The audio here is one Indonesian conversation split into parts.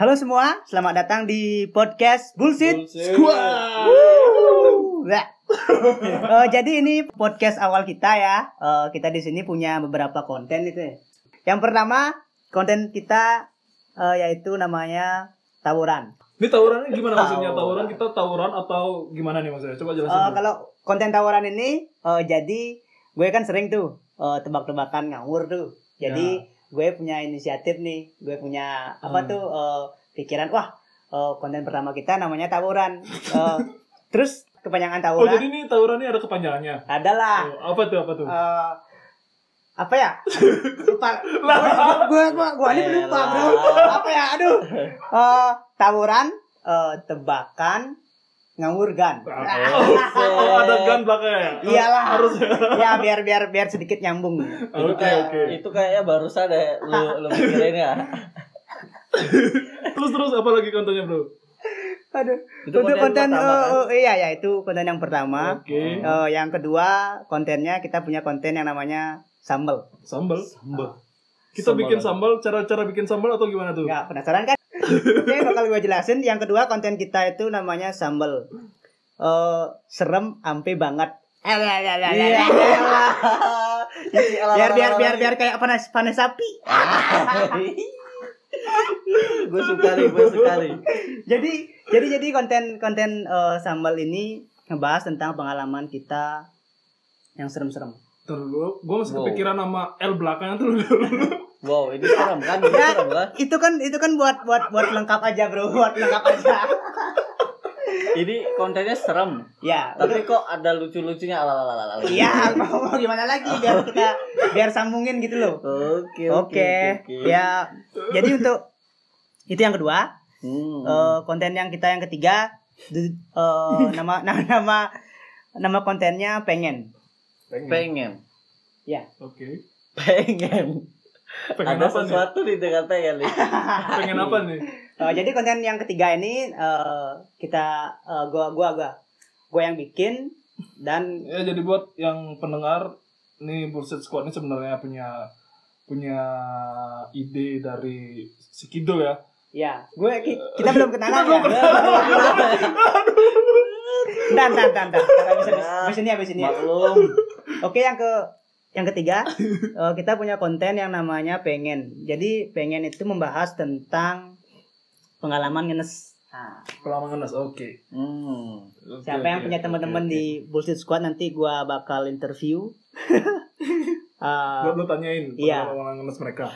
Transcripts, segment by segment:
Halo semua, selamat datang di podcast Bullshit, Bullshit. Squad. Eh, jadi ini podcast awal kita ya. Eh, kita di sini punya beberapa konten itu. ya. Yang pertama konten kita eh, yaitu namanya tawuran. Ini tawurannya gimana maksudnya? Tawuran. Kita tawuran atau gimana nih maksudnya? Coba jelasin. Dulu. kalau konten tawuran ini eh, jadi gue kan sering tuh eh, tebak-tebakan ngawur tuh. Jadi gue punya inisiatif nih. Gue punya apa Hmm. tuh eh, pikiran wah eh, konten pertama kita namanya tawuran. Eh, terus kepanjangan Oh tawuran jadi ini tawuran ini ada kepanjangannya. adalah Oh, apa tuh apa tuh? eh, apa ya? Lupa. gue gue gue ini lupa bro. Apa ya? Aduh. Eh, tawuran, eh, tebakan, ngawurgan. Oh, oh, ada gun belakangnya. Iyalah. Harus. ya biar biar biar sedikit nyambung. Itu Oke kayak oke. itu kayaknya barusan deh lu lu mikirin ya. Terus terus apa lagi kontennya bro? Aduh. Itu Untuk konten, konten pertama, eh, kan? iya ya itu konten yang pertama. Oke. Eh, yang kedua kontennya kita punya konten yang namanya sambal. Sambal. Sambal. Kita Sambal bikin sambal. Cara-cara bikin sambal atau gimana tuh? Nggak penasaran kan? Oke bakal gue jelasin. Yang kedua konten kita itu namanya sambal. Eh serem ampe banget. Biar biar biar biar kayak panas panas sapi. gue suka nih, gue suka nih. jadi jadi jadi konten konten eh, sambal ini ngebahas tentang pengalaman kita yang serem-serem. Terus gue masih Wow. kepikiran nama L belakangnya tuh. Wow, ini serem kan? Ini Ya, serem kan? itu kan itu kan buat buat buat lengkap aja bro, buat lengkap aja. Ini kontennya serem. ya, Tapi kok ada lucu-lucunya ala ala ala. ala. Iya, mau, mau gimana lagi biar kita biar sambungin gitu loh. Oke, Oke, oke. ya. Jadi untuk itu yang kedua, Hmm. Eh, konten yang kita yang ketiga, eh, nama nama nama nama kontennya pengen. pengen. Ya, Oke. Pengen. Pengen Ada apa nih? sesuatu di dengan pengen nih. Pengen apa nih? Eh, jadi konten yang ketiga ini eh, kita eh, gua gua gua gua yang bikin dan Ya jadi buat yang pendengar nih Bullshit Squad ini sebenarnya punya punya ide dari si Kidul ya. ya gue ki- kita belum kenalan Kita belum ya. Dan dan dan dan habis ini habis ini. Maklum. Oke yang ke yang ketiga eh, kita punya konten yang namanya pengen. Jadi pengen itu membahas tentang pengalaman ngenes. Nah, Pengalaman ngenes. Oke. Hmm. Oke, siapa yang oke, punya teman-teman oke. di Bullshit Squad nanti gua bakal interview. Eh, Lo, lo tanyain Iya. pengalaman ngenes mereka.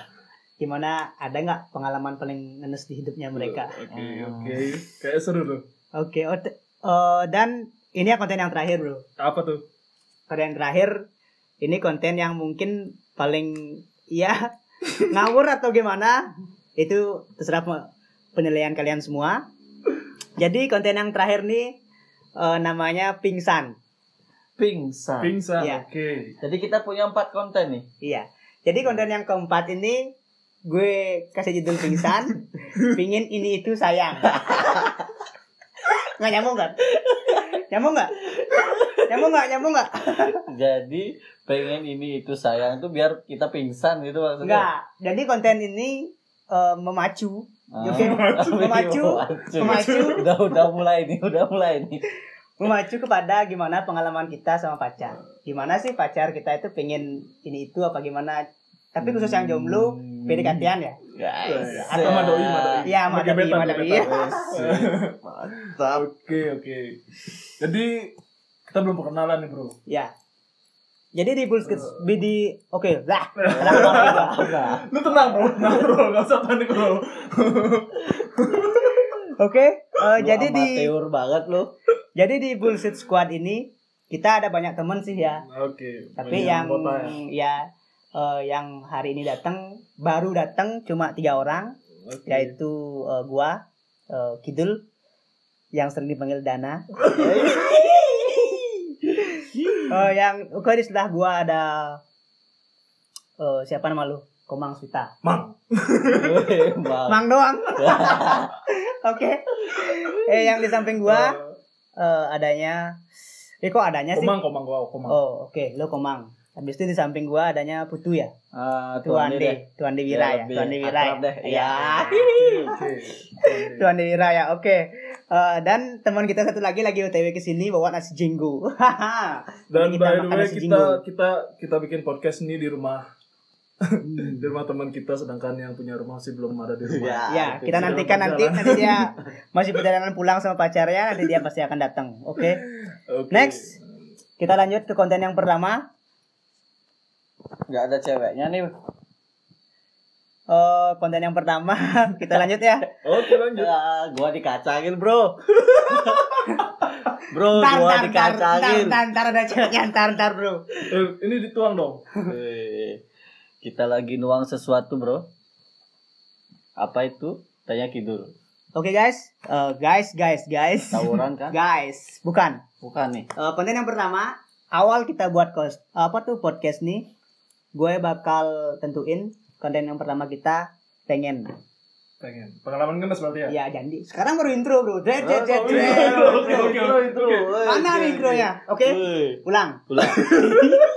gimana ada nggak pengalaman paling ngenes di hidupnya mereka? Oke, Hmm. oke. Kayak seru tuh. Oke, oh, te- eh, dan ini ya konten yang terakhir bro. Apa tuh? Konten yang terakhir ini konten yang mungkin paling ya ngawur atau gimana itu terserah pe- penilaian kalian semua. Jadi konten yang terakhir nih eh, namanya pingsan. Pingsan. Pingsan. Iya. Oke. Jadi kita punya empat konten nih. Iya. Jadi konten yang keempat ini gue kasih judul pingsan, pingin ini itu sayang. Nggak nyambung kan? Nyambung nggak? Nyambung nggak? Nyambung nggak? Jadi pengen ini itu sayang itu biar kita pingsan gitu maksudnya. Nggak. Jadi konten ini eh, memacu, Ah. Oke, memacu. memacu. Memacu. Udah udah mulai nih, udah mulai nih. memacu kepada gimana pengalaman kita sama pacar. Gimana sih pacar kita itu pengen ini itu apa gimana? Tapi khusus yang jomblo, PDKT-an ya? Guys. Atau madoi, madoi. Iya, madoi, Gebetan, madoi. gebetan. Mantap. Oke, oke. Jadi kita belum perkenalan nih, Bro. Ya. Jadi di Bullshit di oke lah. Lah, Lu tenang, Bro. Tenang, Bro. Gak usah panik, Bro. Oke, eh, lu jadi di banget lu. jadi di Bullshit Squad ini kita ada banyak teman sih ya. Oke. Tapi banyak yang anggota ya eh, yang hari ini datang baru datang cuma tiga orang Oke. yaitu eh, gua eh, Kidul yang sering dipanggil Dana. Eh, yang oke di sebelah gua ada eh, siapa nama lu? Komang Swita. Mang. Bang. Mang doang. Oke. Eh yang di samping gua eh, adanya Eh kok adanya sih? Komang, komang gua, komang. Oh, oke, lo Komang. Habis itu di samping gua adanya Putu ya. Ah, Tuan deh. Tuan Dewira ya, lebih Tuan Dewira ya. akrab deh. Iya. Oke. Tuan Dewira ya. Oke. Eh, dan teman kita satu lagi lagi OTW ke sini bawa nasi jinggo. Dan Kita by the way kita jinggo. kita kita bikin podcast ini di rumah di rumah teman kita sedangkan yang punya rumah masih belum ada di rumah. Ya, ya, kita nantikan nanti nanti dia masih perjalanan pulang sama pacarnya, nanti dia pasti akan datang. Oke. Oke. Next. Kita lanjut ke konten yang pertama. Nggak ada ceweknya nih. Eh, konten yang pertama kita lanjut ya. Oke lanjut. Ya, gua dikacangin, Bro. bro, Ntar, gua ntar, dikacangin. ntar, ntar ada ceweknya, ntar, ntar bro. Eh, ini dituang dong. Eh, Kita lagi nuang sesuatu, Bro. Apa itu? Tanya Kidul. Oke guys, Eh, guys, guys, guys, Tawuran kan? guys, bukan. Bukan nih. Eh, konten yang pertama, awal kita buat kos, apa tuh podcast nih, gue bakal tentuin konten yang pertama kita pengen. Pengen. Pengalaman ngenes berarti ya? Ya jadi, sekarang baru intro bro. Dret, dret, dret, Oh, iya. Oke, oke, Intro, oke. intro. Oke. Mana oke, nih intronya? Oke, ulang. Ulang.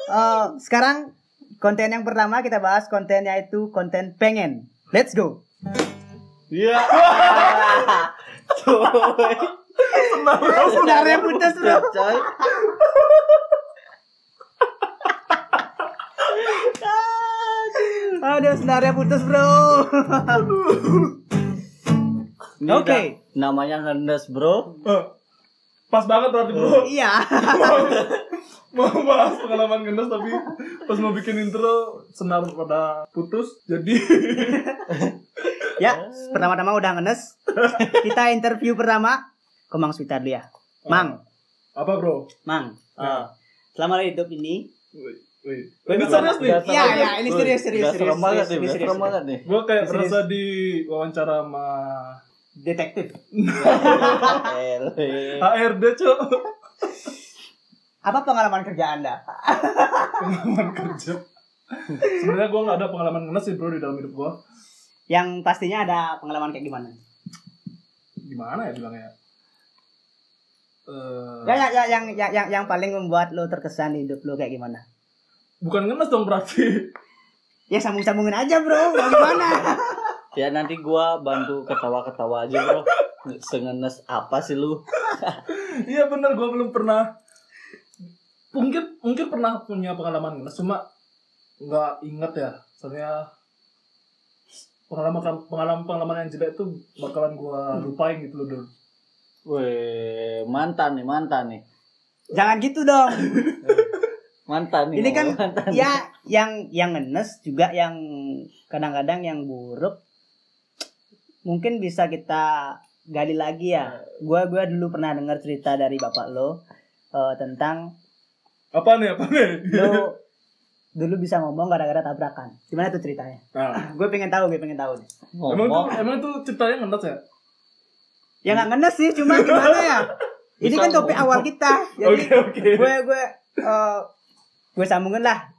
Eh, sekarang konten yang pertama kita bahas kontennya itu konten pengen. Let's go. Iya. Coy. Sebenarnya putus bro. Coy. Aduh, senarnya putus bro. Oke. dah Namanya ngendes, Bro. Eh, Pas banget berarti bro. Iya. mau bahas pengalaman ngenes tapi pas mau bikin intro senar pada putus jadi ya, pertama-tama udah ngenes. Kita interview pertama ke Mang Switarlia. Mang, apa bro? Mang. Ah. Selama hidup ini, Wih, Ini serius nih. Iya, iya, ini serius, serius, serius, serem banget serius, nih, serem banget nih. Gue kayak merasa di wawancara sama detektif. HRD cok Apa pengalaman kerja Anda? pengalaman kerja. Sebenarnya gue nggak ada pengalaman ngenes sih bro di dalam hidup gue. Yang pastinya ada pengalaman kayak gimana? Gimana ya bilangnya? Eh, Ya, ya, ya, yang, yang, yang, yang paling membuat lo terkesan di hidup lo kayak gimana? Bukan ngenes dong berarti. Ya sambung-sambungin aja bro, mau gimana? Ya nanti gua bantu ketawa-ketawa aja, Bro. Sengenes apa sih lu? Iya bener gue belum pernah. Mungkin mungkin pernah punya pengalaman ngenes cuma nggak inget ya. Soalnya pengalaman pengalaman pengalaman yang jelek itu bakalan gue lupain gitu loh dulu. Weh, mantan nih, mantan nih. Jangan gitu dong. Mantan nih. Ini kan mantan. ya yang yang ngenes juga yang kadang-kadang yang buruk mungkin bisa kita gali lagi ya. Gua gua dulu pernah dengar cerita dari bapak lo eh, tentang Apa nih apa nih? lo dulu bisa ngomong gara-gara tabrakan. Gimana tuh ceritanya? Nah, Gue pengen tahu, gue pengen tahu. deh. emang tuh emang tuh ceritanya ngenes ya? Ya nggak ngenes sih, cuma gimana ya? Ini kan topik awal kita. Jadi Oke oke. gue gue eh, gue sambungin lah.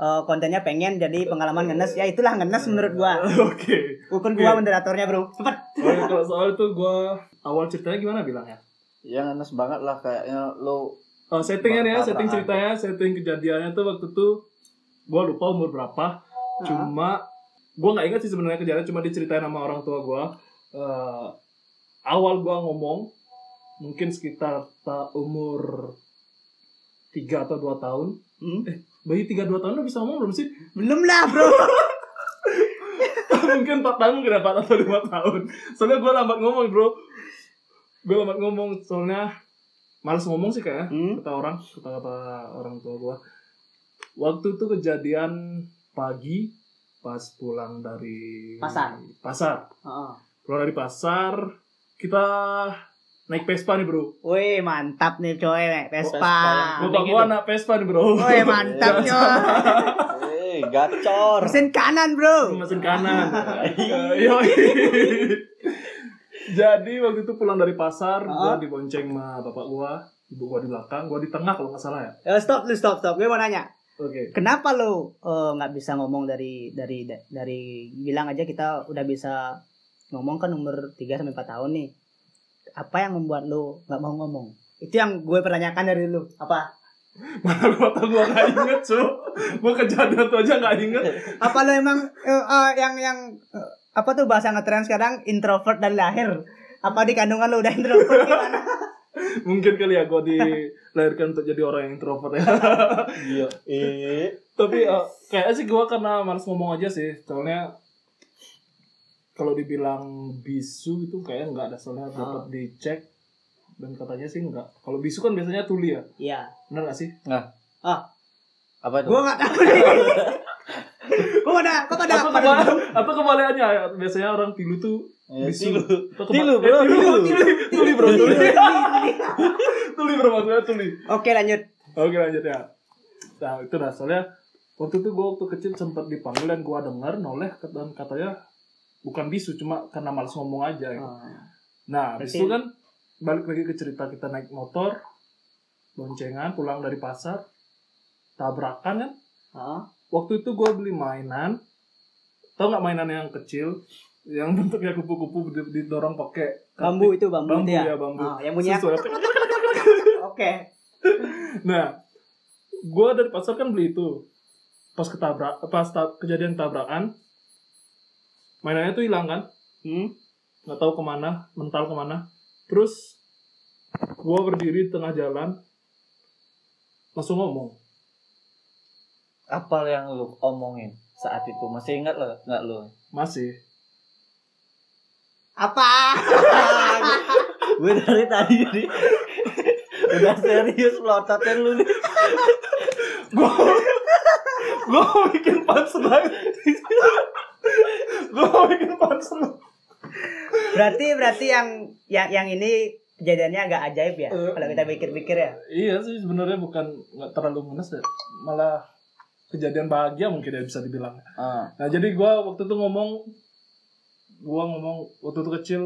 Eh, kontennya pengen jadi pengalaman ngenes ya itulah ngenes menurut gua Oke. bukan gua moderatornya bro cepet Oh, ya, kalau soal itu gue awal ceritanya gimana bilangnya? Ya ngenes banget lah kayaknya lu Oh, settingnya nih ya, setting ceritanya, setting kejadiannya tuh waktu itu gue lupa umur berapa. Cuma gue nggak ingat sih sebenarnya kejadian, cuma diceritain sama orang tua gue. Eh, awal gue ngomong mungkin sekitar ta umur tiga atau dua tahun. Hmm? Bayi tiga dua tahun udah bisa ngomong belum sih? belum lah bro mungkin 4 tahun mungkin 4 atau 5 tahun soalnya gue lambat ngomong bro gue lambat ngomong soalnya males ngomong sih kayaknya Hmm? kata orang kata kata orang tua gue waktu itu kejadian pagi pas pulang dari Pasar. pasar Heeh. pulang dari pasar kita naik Vespa nih bro Wih mantap nih coy Vespa Vespa. bapak gitu. gue anak Vespa nih bro Wih mantap coy. Eh, gacor. Mesin kanan bro. mesin kanan Yoi. jadi waktu itu pulang dari pasar gua dibonceng sama bapak gua ibu gua di belakang gua di tengah kalau nggak salah ya Eh, stop lu stop stop. Gue mau nanya. oke Kenapa lo eh, nggak bisa ngomong dari dari dari bilang aja kita udah bisa ngomong kan umur 3 sampai 4 tahun nih. Apa yang membuat lo nggak mau ngomong? Itu yang gue pertanyakan dari lu. Apa? Mana gua tau gua gak inget cu Gua kejadian tuh aja gak inget Apa lo emang eh, eh, yang yang eh, apa tuh bahasa ngetren sekarang introvert dari lahir? Apa di kandungan lo udah introvert gimana? Mungkin kali ya gua dilahirkan untuk jadi orang yang introvert ya Iya. Eh. Tapi eh, kayaknya sih gua karena males ngomong aja sih Soalnya kalau dibilang bisu itu kayaknya nggak ada soalnya dapat dicek dan katanya sih nggak. Kalau bisu kan biasanya tuli ya? Iya. benar nggak sih? Nah, Ah, apa itu? gua nggak tahu nih. Kok ada kok ada apa kebal atau kebalikannya? Ya biasanya orang tilu tuh Eh, bisu. tilu. Tilu, eh, bro, tilu, tilu. tuli tuli bro tuli. Tuli bro maksudnya tuli. Oke lanjut. oke lanjut ya. Nah itu dah. Soalnya waktu itu gue waktu kecil sempat dipanggil dan gue dengar noleh dan katanya bukan bisu cuma karena malas ngomong aja gitu. Nah, habis itu kan balik lagi ke cerita kita naik motor, boncengan, pulang dari pasar, tabrakan kan. Heeh. Waktu itu gue beli mainan, tau nggak mainan yang kecil, yang bentuknya kupu-kupu di- didorong pakai Bambu itu bambu, bambu ya. ya bambu. Ah, yang Susu. Oke. Nah, gue dari pasar kan beli itu. Pas ketabrak, pas ta- kejadian tabrakan, mainannya tuh hilang kan? Hmm. nggak tahu ke mana mental ke mana terus gua berdiri di tengah jalan langsung ngomong Apa yang lu omongin saat itu? Masih ingat lo nggak lu? masih Apa? Gue dari tadi nih udah serius melototin lu nih. gua gua mau bikin punchline gua mau bikin punchline berarti berarti yang yang yang ini kejadiannya agak ajaib ya Eh. kalau kita pikir-pikir ya. iya sih sebenarnya bukan nggak terlalu ngenes deh malah kejadian bahagia mungkin ya bisa dibilang Ah, nah jadi gua waktu itu ngomong gua ngomong waktu itu kecil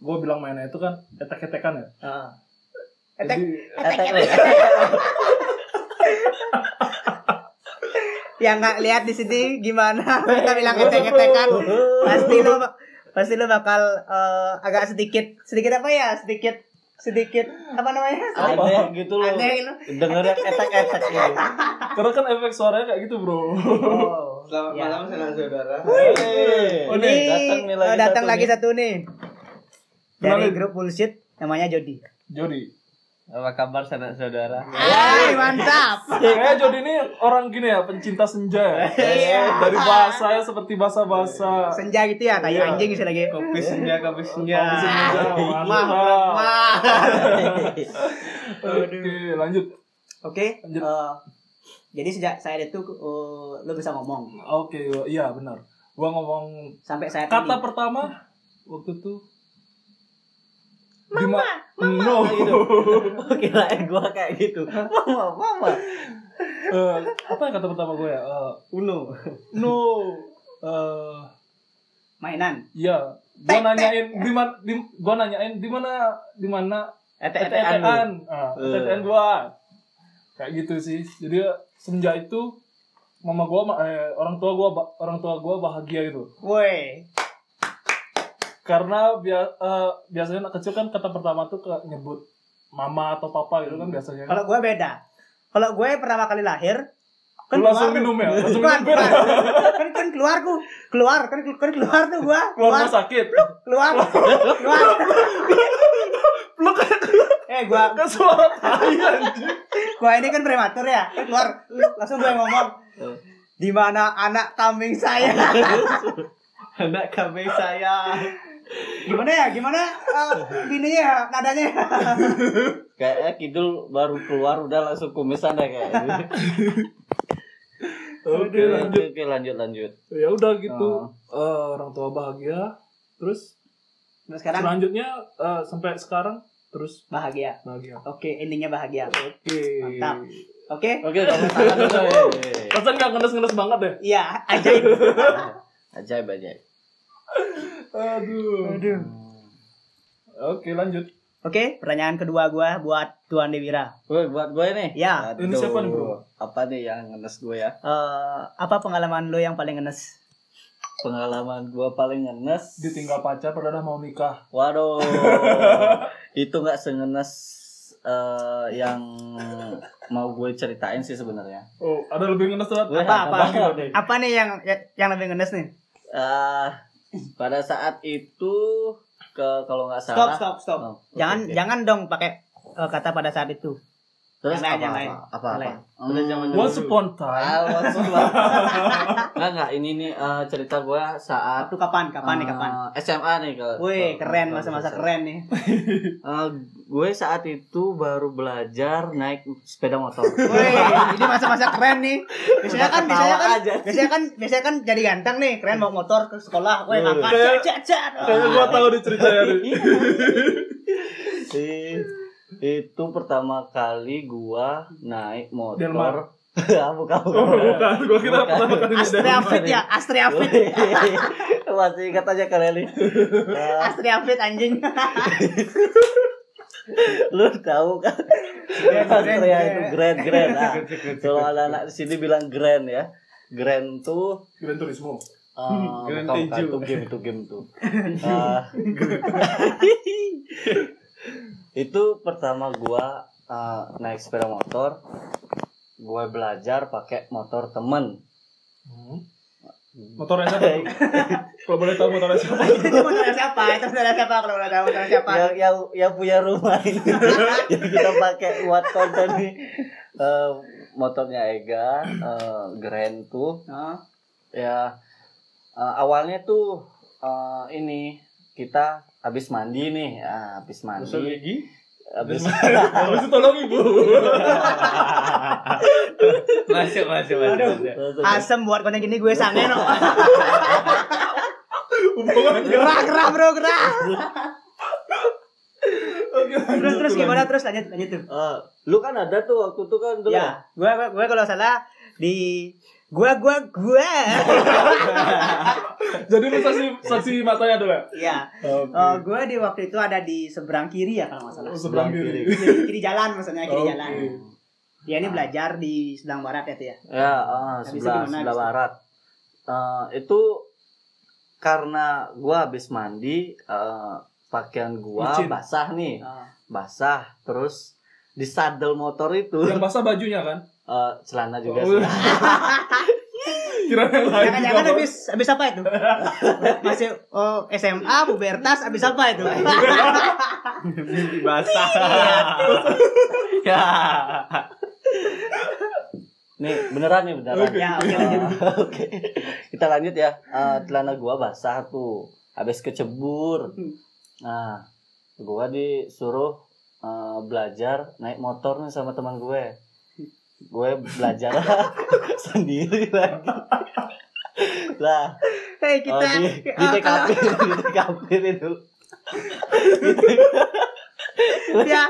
gua bilang mainnya itu kan etek-etekan ya Heeh. Etek jadi etek lu. yang nggak lihat di sini gimana kita bilang etek-etekan pasti lo pasti lo bakal eh, agak sedikit sedikit apa ya sedikit sedikit apa namanya Aneh gitu loh. aneh lo Denger yang etek-etek gitu. karena kan efek suaranya kayak gitu bro oh. Selamat Ya. malam sanak saudara. Hey, Oh, ini datang nih lagi eh, datang satu lagi nih. satu nih dari Kenalin. grup bullshit namanya Jody Jody Apa kabar sanak saudara? Hai, mantap Kayaknya Jody ini orang gini ya, pencinta senja ya. Iya. Dari bahasanya seperti bahasa-bahasa senja gitu ya kayak Iya. anjing bisa lagi Kopi senja, kopi senja. senja. mah mah Oke, lanjut. oke Lanjut. eh, jadi sejak saya itu eh, lo bisa ngomong Oke, iya benar. Gua ngomong sampai saya kata pertama waktu itu Mama, no. Gitu. Kirain gua kayak gitu. Mama, mama. Eh, apa yang kata pertama gue ya? Eh, Uno. no. Eh, mainan Iya, gua nanyain di mana nanyain di mana di mana Etek-etekan lu. etek-etekan. Ah, gua. Kayak gitu sih. Jadi semenjak itu mama gua eh, orang tua gua orang tua gua bahagia gitu. woi Karena bia, eh, biasanya anak kecil kan kata pertama tuh ke nyebut mama atau papa gitu kan biasanya. kalau gue beda. Kalau gue pertama kali lahir Lu langsung keluar minum ya? Langsung minum. bir. kan kan keluar ku keluar kan kan keluar tuh gua. Keluar keluar. sakit. keluar. Keluar. Lu kayak eh gua kan suara tai anjing. gua ini kan prematur ya. Kan keluar langsung gue ngomong. Di mana anak kambing saya Anak kambing saya. gimana ya gimana uh, gininya ya nadanya Kayaknya Kidul baru keluar udah langsung kumisan deh kayaknya. Oke, lanjut. Oke, lanjut lanjut. Ya udah gitu. Oh. Eh, orang tua bahagia. Terus nah, sekarang selanjutnya eh, sampai sekarang terus bahagia bahagia. oke endingnya bahagia Oke. Mantap. oke Oke, kamu tangan dulu. eh. Gak ngenes-ngenes banget deh. iya ajaib Ajaib ajaib. Aduh. aduh Oke, lanjut. Oke, pertanyaan kedua gua buat Tuan Dewira. Woi, buat gue nih. Ya. Ini siapa nih, bro? Apa nih yang ngenes gue ya? Eh, apa pengalaman lo yang paling ngenes? Pengalaman gue paling ngenes. Ditinggal pacar padahal mau nikah. Waduh. itu nggak sengenes eh, yang mau gue ceritain sih sebenarnya. Oh, ada lebih ngenes. Gue Apa, apa? banget nih. Apa nih yang yang lebih ngenes nih? Eh, pada saat itu ke kalau nggak Stop, salah. stop, stop. Oh, oke, Jangan oke. jangan dong pakai eh, kata pada saat itu. Terus yang apa, yang lain. apa, apa, Yang apa? lain. Zaman Hmm. Once upon time. Ah, once upon- Nggak, nggak. Ini nih eh, cerita gue saat Waktu kapan? Kapan nih kapan? eh, SMA nih ke. Wih, ke- keren ke- masa-masa ke- keren nih. Eh, gue saat itu baru belajar naik sepeda motor. Wih, ini masa-masa keren nih. Biasanya kan, biasanya kan, aja. biasanya kan, biasanya kan jadi ganteng nih, keren bawa motor ke sekolah. Wih, cat, cat, cat. Kayaknya gua tahu nih ceritanya nih. Itu pertama kali gua naik motor. Delmar. Ah, bukan, bukan. Oh, bukan. Gua kira Bukan. pertama kali di Astria Denmark. Fit ya, Astria Fit. Masih ingat aja kalian nih. Eh, Astria Fit anjing. lu tahu kan? Grand, Astrea grand, itu grand grand. Nah, kalau anak-anak di sini bilang grand ya. Grand tuh Gran Turismo. Uh, Grand itu game itu game tuh. Ah. Itu pertama gua uh, naik sepeda motor, gua belajar pakai motor temen. Motornya siapa? Kalau boleh tahu motornya siapa? itu motornya siapa? Itu motornya siapa? Kalau boleh tahu motornya siapa? Yang, yang yang punya rumah ini yang kita pakai buat konten nih. Eh, motornya Ega, eh, Grand tuh Oh. ya eh, awalnya tuh eh, ini kita habis mandi nih, ya, habis Gosok mandi, gigi. habis Habis itu tolong ibu. Masuk, masuk, masuk. Asem buat konten gini gue sange no. Gerah, gerah bro, gerah. Oke, Terus, terus lanjut. gimana? Terus lanjut, lanjut tuh. Eh, lu kan ada tuh waktu itu kan dulu. Ya, gue, gue, gue kalau salah di gue, gue, gue. Jadi lu saksi saksi matanya dulu ya? Iya. Oke. Eh, gue di waktu itu ada di seberang kiri ya kalau nggak salah. Oh, sebelah kiri. Kiri, kiri jalan maksudnya kiri Oke. jalan. Dia ini belajar di sedang barat ya tuh ya. Ya, ah, itu sebelah sebelah barat. Eh, itu karena gua habis mandi, eh, pakaian gua Licin. basah nih, Oh. basah. Terus di sadel motor itu Yang basah bajunya kan? Eh, celana juga Oh, sih. Kira Jangan-jangan habis habis apa itu? Masih oh, SMA, pubertas, habis apa itu? Mimpi basah. ya. Nih beneran nih beneran. Oke. ya, oke. Eh, Oke, kita lanjut ya. Eh, celana gua basah tuh, habis kecebur. Nah, gua disuruh eh, belajar naik motor nih sama teman gue. Gue belajar sendiri lagi. Lah, oh, kita di, di eh, TKP, di TKP itu. ya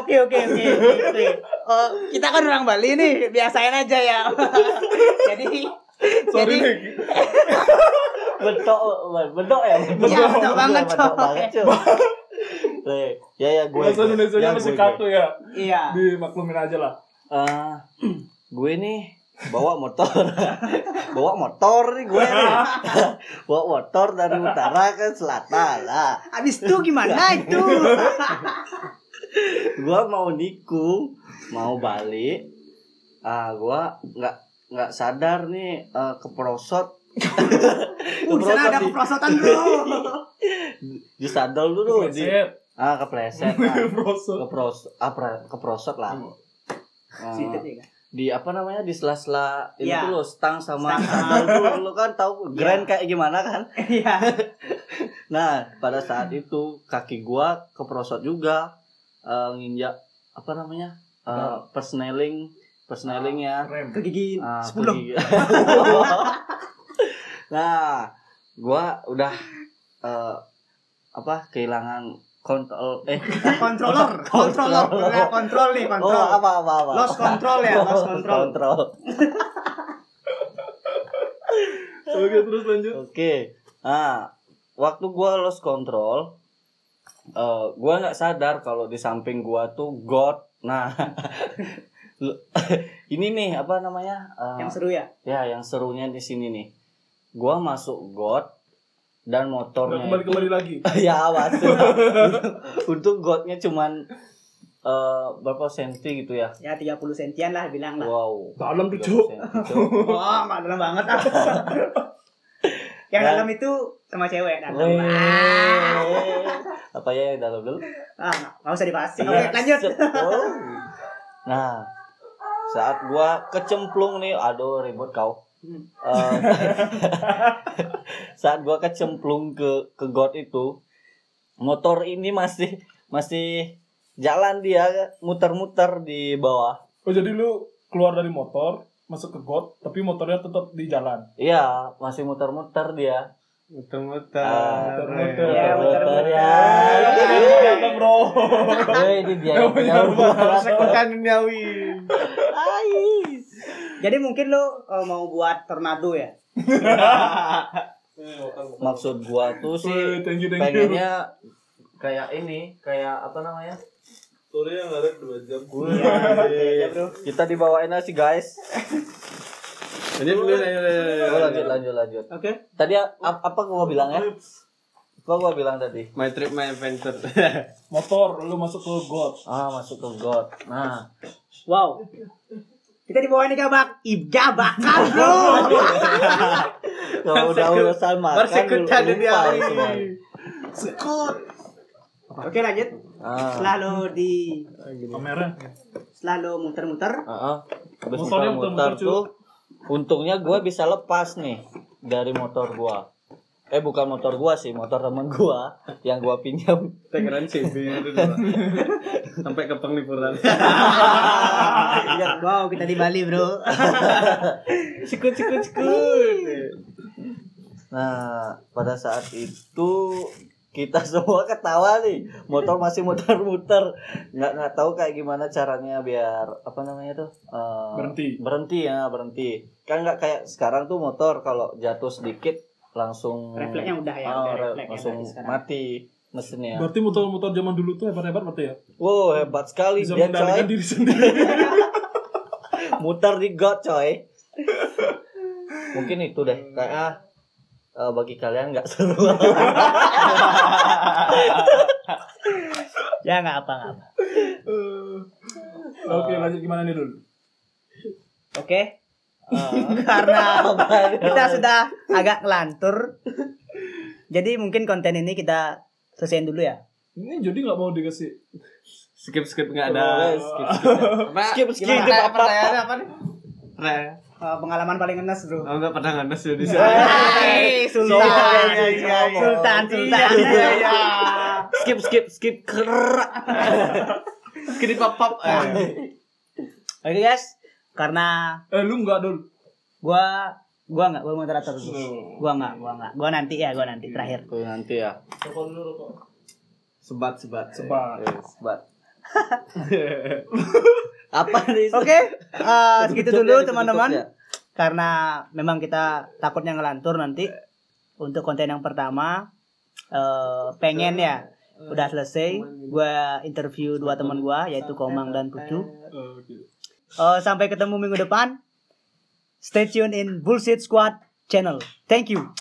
oke oke oke oke. Oh, kita kan orang Bali nih, biasain aja ya. jadi Sorry jadi nih. Bentok, bentok ya? Iya, bentok banget, bentok coy. banget, coy. Nih, Ya, ya, gue. Bahasa Indonesia ya, masih kaku ya. iya. Dimaklumin aja lah. Eh, gue nih bawa motor. Bawa motor nih gue nih. Bawa motor dari utara ke selatan. Lah Habis itu gimana itu? gue mau nikung mau balik. Ah gue nggak nggak sadar nih eh, keprosot. Uh, di sana ada keprosotan bro. di sadel dulu di ah kepleset ah. Kepros apa keprosot lah Eh, ya, kan? di apa namanya di sela-sela ini Iya. tuh lo stang sama sandal lo kan tahu grand kayak gimana kan Iya. nah pada saat itu kaki gua keprosot juga eh, nginjak apa namanya Eh, persneling persnelingnya Rem. Ke gigi Ah, ke 10. gigi. nah gua udah eh, apa kehilangan kontrol eh Controller, controller, Udah kontrol nih, oh kontrol. apa apa apa Lost control ya, lost control. Kontrol. Oke, terus lanjut. Oke. Nah, waktu gua lost control, eh gua nggak sadar kalau di samping gua tuh God. Nah, ini nih apa namanya? Eh, Yang seru ya? ya, yang serunya di sini nih. Gua masuk God dan motornya kembali kembali lagi. ya masuk. Untuk Godnya cuman eh, berapa senti gitu ya? Ya 30 sentian lah bilang lah. Wow. Dalam tuh, 30 Cuk. Wah, dalam banget ah. Yang Ya. dalam itu sama cewek dalam. Weh. Ah, Apa ya yang dalam dulu? ah, nggak usah dibahas. Iya, Oke, lanjut. Oh. Nah, saat gua kecemplung nih, aduh ribut kau. Eh, saat gua kecemplung ke ke got itu, motor ini masih masih jalan dia muter-muter di bawah. Oh jadi lu keluar dari motor, masuk ke got, tapi motornya tetap di jalan. Iya, masih muter-muter dia. Muter-muter. Ah, muter-muter. Iya, muter-muter. ya. Ternyata bro. Eh, ini dia yang punya rumah. ikutan duniawi. Jadi mungkin lo eh, mau buat tornado ya? Maksud gua tuh sih thank you, thank you. pengennya kayak ini, kayak apa namanya? Sore yang ada dua jam. Iya, bro. Kita dibawain aja sih guys. Ini dulu lanjut, lanjut, Oh, lanjut lanjut lanjut. Oke. Tadi a- ap- apa gua bilang ya? Apa gua bilang tadi? My trip, my adventure. Motor, lu masuk ke got. Ah, masuk ke got. Nah, Wow. Kita dibawa ini gabak. Ibja bakar, bro. kalau udah urusan makan Persekutan lupa duniawi. semua. Oke, lanjut. Ah. Selalu di Kamera. selalu muter-muter. Heeh. Muter-muter muter-muter, tuh untungnya gua bisa lepas nih dari motor gua. Eh bukan motor gua sih, motor temen gua yang gua pinjam. Tangerang CB itu dulu. Sampai ke penglipuran. Wow, kita di Bali, bro. Sikut sikut sikut. Nah, pada saat itu kita semua ketawa nih. Motor masih muter-muter. Nggak nggak tahu kayak gimana caranya biar apa namanya tuh? eh, Berhenti. Berhenti ya, berhenti. Kan nggak kayak sekarang tuh motor kalau jatuh sedikit langsung Refleksnya udah ya, Oh, udah re- refleks langsung mati mesinnya. Berarti motor-motor zaman dulu tuh hebat-hebat berarti ya? Wow, hebat sekali Bisa dia coy. diri sendiri. Muter di got coy. Mungkin itu deh. Kayak ah, eh, bagi kalian nggak seru. Ya nggak apa nggak apa. Oke, lanjut gimana nih dulu? Oke. Karena kita sudah agak ngelantur. Jadi mungkin konten ini kita selesaiin dulu ya. Ini jadi nggak mau dikasih. Skip skip nggak Oh, ada. skip, skip, Apa? skip, skip, Gimana? skip, Apa apa? pertanyaannya apa nih? Re. Eh, pengalaman paling ngenes bro. Oh enggak pernah ngenes ya di sini. Hai, Sultan. Iya, iya, iya, iya. Sultan, Sultan. Iya, iya. skip, skip, skip. Kerak. Pop Eh. Oke guys, karena Eh, lu nggak dulu. gua gua nggak gua moderator dulu. Gua nggak, gua nggak. Gua nanti ya, gua nanti terakhir. Tuh nanti ya. Rokok dulu, rokok. Sebat sebat. Sebat. Eh, sebat. apa nih? Oke, eh, segitu Tutup dulu teman-teman. ya. Karena memang kita takutnya ngelantur nanti untuk konten yang pertama eh, pengen ya udah selesai gua interview dua teman gua yaitu Komang dan Pucu Eh, sampai ketemu minggu depan. Stay tune in Bullshit Squad channel. Thank you